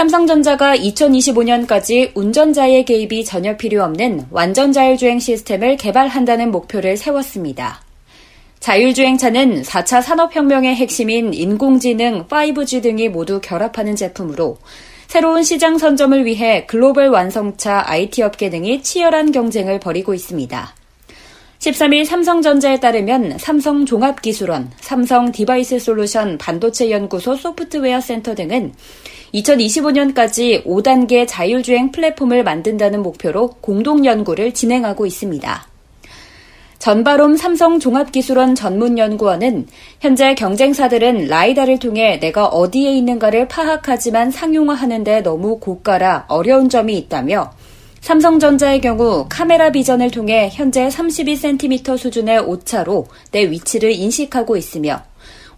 삼성전자가 2025년까지 운전자의 개입이 전혀 필요 없는 완전 자율주행 시스템을 개발한다는 목표를 세웠습니다. 자율주행차는 4차 산업혁명의 핵심인 인공지능, 5G 등이 모두 결합하는 제품으로 새로운 시장 선점을 위해 글로벌 완성차 IT 업계 등이 치열한 경쟁을 벌이고 있습니다. 13일 삼성전자에 따르면 삼성종합기술원, 삼성 디바이스 솔루션 반도체 연구소 소프트웨어 센터 등은 2025년까지 5단계 자율주행 플랫폼을 만든다는 목표로 공동 연구를 진행하고 있습니다. 전바롬 삼성종합기술원 전문연구원은 현재 경쟁사들은 라이다를 통해 내가 어디에 있는가를 파악하지만 상용화하는데 너무 고가라 어려운 점이 있다며 삼성전자의 경우 카메라 비전을 통해 현재 32cm 수준의 오차로 내 위치를 인식하고 있으며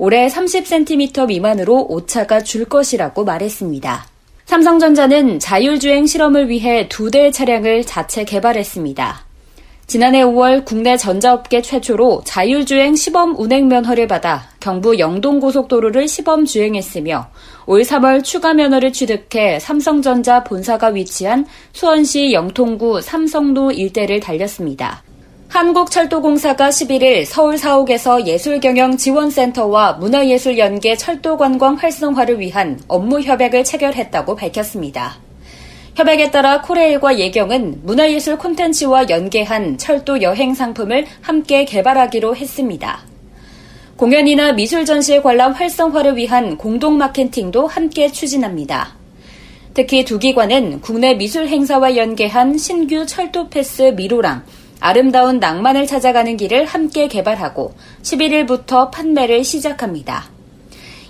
올해 30cm 미만으로 오차가 줄 것이라고 말했습니다. 삼성전자는 자율주행 실험을 위해 두 대의 차량을 자체 개발했습니다. 지난해 5월 국내 전자업계 최초로 자율주행 시범 운행 면허를 받아 경부 영동고속도로를 시범 주행했으며 올 3월 추가 면허를 취득해 삼성전자 본사가 위치한 수원시 영통구 삼성로 일대를 달렸습니다. 한국철도공사가 11일 서울 사옥에서 예술경영지원센터와 문화예술연계 철도관광 활성화를 위한 업무 협약을 체결했다고 밝혔습니다. 협약에 따라 코레일과 예경은 문화예술 콘텐츠와 연계한 철도 여행 상품을 함께 개발하기로 했습니다. 공연이나 미술 전시의 관람 활성화를 위한 공동 마케팅도 함께 추진합니다. 특히 두 기관은 국내 미술 행사와 연계한 신규 철도 패스 미로랑 아름다운 낭만을 찾아가는 길을 함께 개발하고 11일부터 판매를 시작합니다.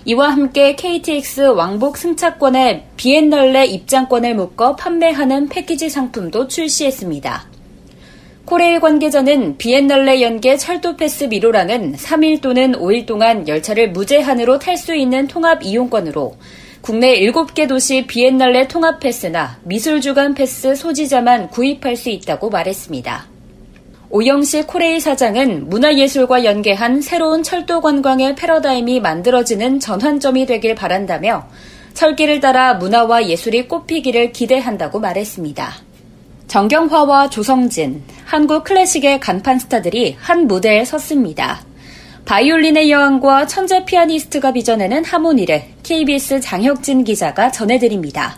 이와 함께 KTX 왕복 승차권에 비엔날레 입장권을 묶어 판매하는 패키지 상품도 출시했습니다. 코레일 관계자는 비엔날레 연계 철도 패스 미로랑은 3일 또는 5일 동안 열차를 무제한으로 탈 수 있는 통합 이용권으로 국내 7개 도시 비엔날레 통합 패스나 미술 주간 패스 소지자만 구입할 수 있다고 말했습니다. 오영식 코레일 사장은 문화예술과 연계한 새로운 철도 관광의 패러다임이 만들어지는 전환점이 되길 바란다며 철길을 따라 문화와 예술이 꽃피기를 기대한다고 말했습니다. 정경화와 조성진, 한국 클래식의 간판 스타들이 한 무대에 섰습니다. 바이올린의 여왕과 천재 피아니스트가 빚어내는 하모니를 KBS 장혁진 기자가 전해드립니다.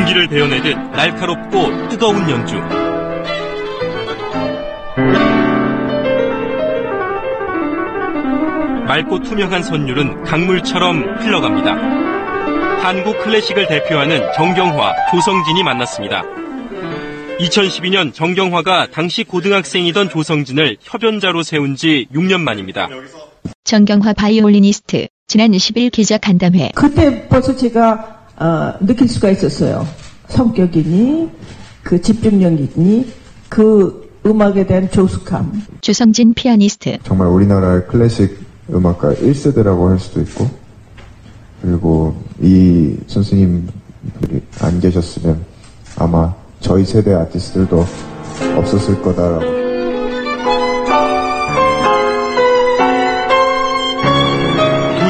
공기를 베어내듯 날카롭고 뜨거운 연주. 맑고 투명한 선율은 강물처럼 흘러갑니다. 한국 클래식을 대표하는 정경화, 조성진이 만났습니다. 2012년 정경화가 당시 고등학생이던 조성진을 협연자로 세운 지 6년 만입니다. 정경화 바이올리니스트, 지난 10일 기자 간담회. 그때 벌써 제가 어, 느낄 수가 있었어요. 성격이니, 그 집중력이니, 그 음악에 대한 조숙함. 주성진 피아니스트. 정말 우리나라의 클래식 음악가 1세대라고 할 수도 있고, 그리고 이 선생님들이 안 계셨으면 아마 저희 세대 아티스트들도 없었을 거다라고.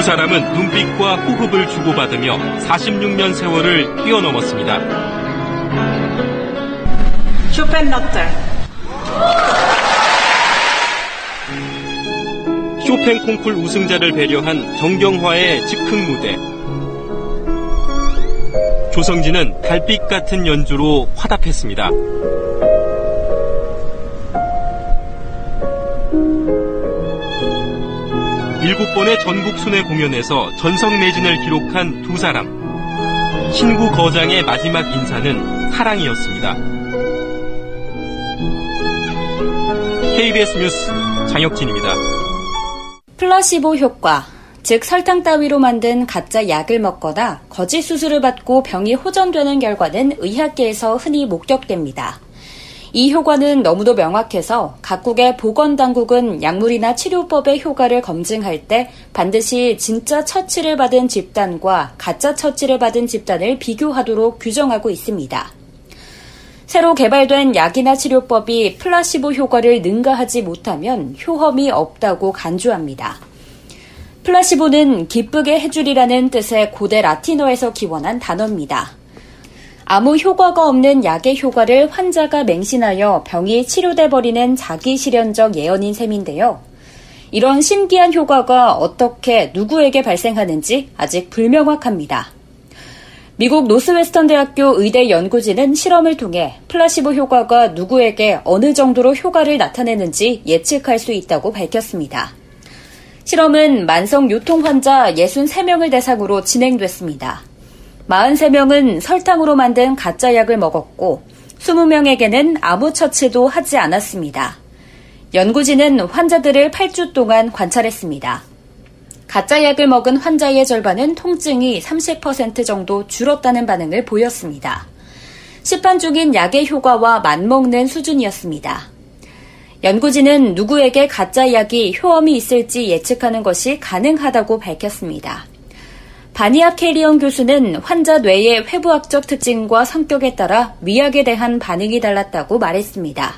두 사람은 눈빛과 호흡을 주고받으며 46년 세월을 뛰어넘었습니다. 쇼펜 넉달. 쇼팽 콩쿨 우승자를 배려한 정경화의 즉흥 무대. 조성진은 달빛 같은 연주로 화답했습니다. 일곱 번의 전국 순회 공연에서 전성 매진을 기록한 두 사람. 신구 거장의 마지막 인사는 사랑이었습니다. KBS 뉴스 장혁진입니다. 플라시보 효과, 즉 설탕 따위로 만든 가짜 약을 먹거나 거짓 수술을 받고 병이 호전되는 결과는 의학계에서 흔히 목격됩니다. 이 효과는 너무도 명확해서 각국의 보건당국은 약물이나 치료법의 효과를 검증할 때 반드시 진짜 처치를 받은 집단과 가짜 처치를 받은 집단을 비교하도록 규정하고 있습니다. 새로 개발된 약이나 치료법이 플라시보 효과를 능가하지 못하면 효험이 없다고 간주합니다. 플라시보는 기쁘게 해주리라는 뜻의 고대 라틴어에서 기원한 단어입니다. 아무 효과가 없는 약의 효과를 환자가 맹신하여 병이 치료돼 버리는 자기 실현적 예언인 셈인데요. 이런 신기한 효과가 어떻게 누구에게 발생하는지 아직 불명확합니다. 미국 노스웨스턴 대학교 의대 연구진은 실험을 통해 플라시보 효과가 누구에게 어느 정도로 효과를 나타내는지 예측할 수 있다고 밝혔습니다. 실험은 만성 요통 환자 63명을 대상으로 진행됐습니다. 43명은 설탕으로 만든 가짜 약을 먹었고 20명에게는 아무 처치도 하지 않았습니다. 연구진은 환자들을 8주 동안 관찰했습니다. 가짜 약을 먹은 환자의 절반은 통증이 30% 정도 줄었다는 반응을 보였습니다. 시판 중인 약의 효과와 맞먹는 수준이었습니다. 연구진은 누구에게 가짜 약이 효험이 있을지 예측하는 것이 가능하다고 밝혔습니다. 바니아 캐리언 교수는 환자 뇌의 회부학적 특징과 성격에 따라 위약에 대한 반응이 달랐다고 말했습니다.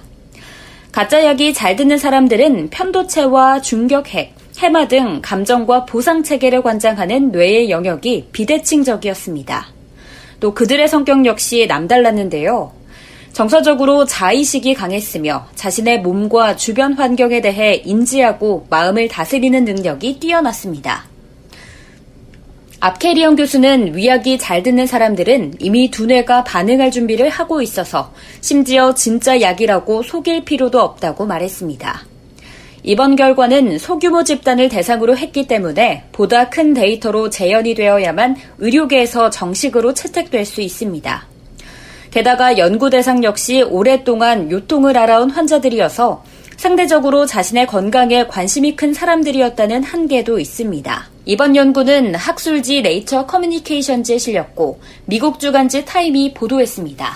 가짜 약이 잘 듣는 사람들은 편도체와 중격핵, 해마 등 감정과 보상 체계를 관장하는 뇌의 영역이 비대칭적이었습니다. 또 그들의 성격 역시 남달랐는데요. 정서적으로 자의식이 강했으며 자신의 몸과 주변 환경에 대해 인지하고 마음을 다스리는 능력이 뛰어났습니다. 앞캐리언 교수는 위약이 잘 듣는 사람들은 이미 두뇌가 반응할 준비를 하고 있어서 심지어 진짜 약이라고 속일 필요도 없다고 말했습니다. 이번 결과는 소규모 집단을 대상으로 했기 때문에 보다 큰 데이터로 재현이 되어야만 의료계에서 정식으로 채택될 수 있습니다. 게다가 연구 대상 역시 오랫동안 요통을 알아온 환자들이어서 상대적으로 자신의 건강에 관심이 큰 사람들이었다는 한계도 있습니다. 이번 연구는 학술지 네이처 커뮤니케이션즈에 실렸고 미국 주간지 타임이 보도했습니다.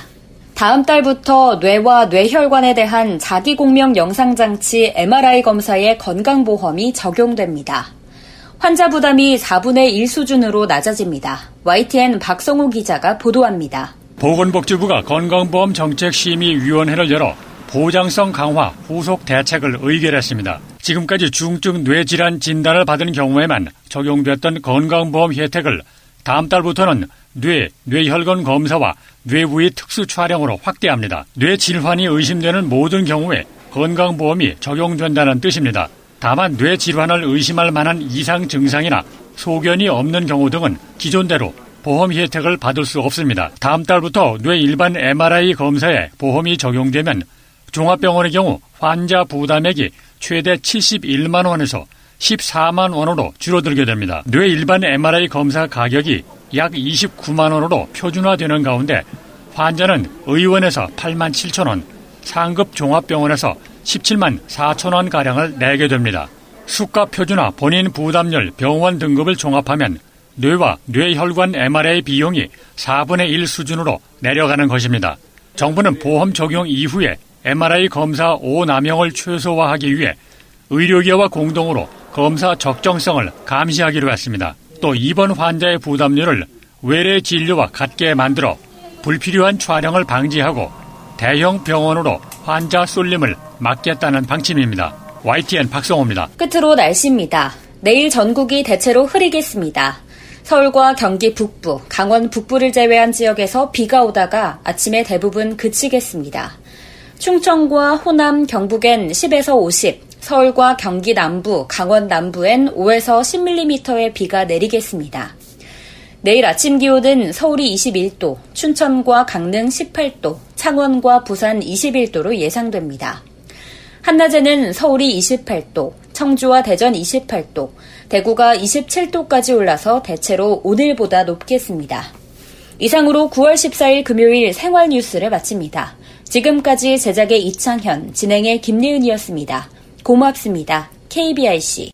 다음 달부터 뇌와 뇌혈관에 대한 자기공명 영상장치 MRI 검사의 건강보험이 적용됩니다. 환자 부담이 4분의 1 수준으로 낮아집니다. YTN 박성우 기자가 보도합니다. 보건복지부가 건강보험 정책심의위원회를 열어 보장성 강화 후속 대책을 의결했습니다. 지금까지 중증 뇌질환 진단을 받은 경우에만 적용됐던 건강보험 혜택을 다음 달부터는 뇌, 뇌혈관 검사와 뇌부위 특수 촬영으로 확대합니다. 뇌 질환이 의심되는 모든 경우에 건강보험이 적용된다는 뜻입니다. 다만 뇌 질환을 의심할 만한 이상 증상이나 소견이 없는 경우 등은 기존대로 보험 혜택을 받을 수 없습니다. 다음 달부터 뇌 일반 MRI 검사에 보험이 적용되면 종합병원의 경우 환자 부담액이 최대 71만 원에서 14만 원으로 줄어들게 됩니다. 뇌 일반 MRI 검사 가격이 약 29만 원으로 표준화되는 가운데 환자는 의원에서 8만 7천 원, 상급 종합병원에서 17만 4천 원 가량을 내게 됩니다. 수가 표준화 본인 부담률 병원 등급을 종합하면 뇌와 뇌혈관 MRI 비용이 4분의 1 수준으로 내려가는 것입니다. 정부는 보험 적용 이후에 MRI 검사 오남용을 최소화하기 위해 의료계와 공동으로 검사 적정성을 감시하기로 했습니다. 또 입원 환자의 부담률을 외래 진료와 같게 만들어 불필요한 촬영을 방지하고 대형 병원으로 환자 쏠림을 막겠다는 방침입니다. YTN 박성호입니다. 끝으로 날씨입니다. 내일 전국이 대체로 흐리겠습니다. 서울과 경기 북부, 강원 북부를 제외한 지역에서 비가 오다가 아침에 대부분 그치겠습니다. 충청과 호남, 경북엔 10에서 50, 서울과 경기 남부, 강원 남부엔 5에서 10mm의 비가 내리겠습니다. 내일 아침 기온은 서울이 21도, 춘천과 강릉 18도, 창원과 부산 21도로 예상됩니다. 한낮에는 서울이 28도, 청주와 대전 28도, 대구가 27도까지 올라서 대체로 오늘보다 높겠습니다. 이상으로 9월 14일 금요일 생활 뉴스를 마칩니다. 지금까지 제작의 이창현, 진행의 김리은이었습니다. 고맙습니다. KBRC.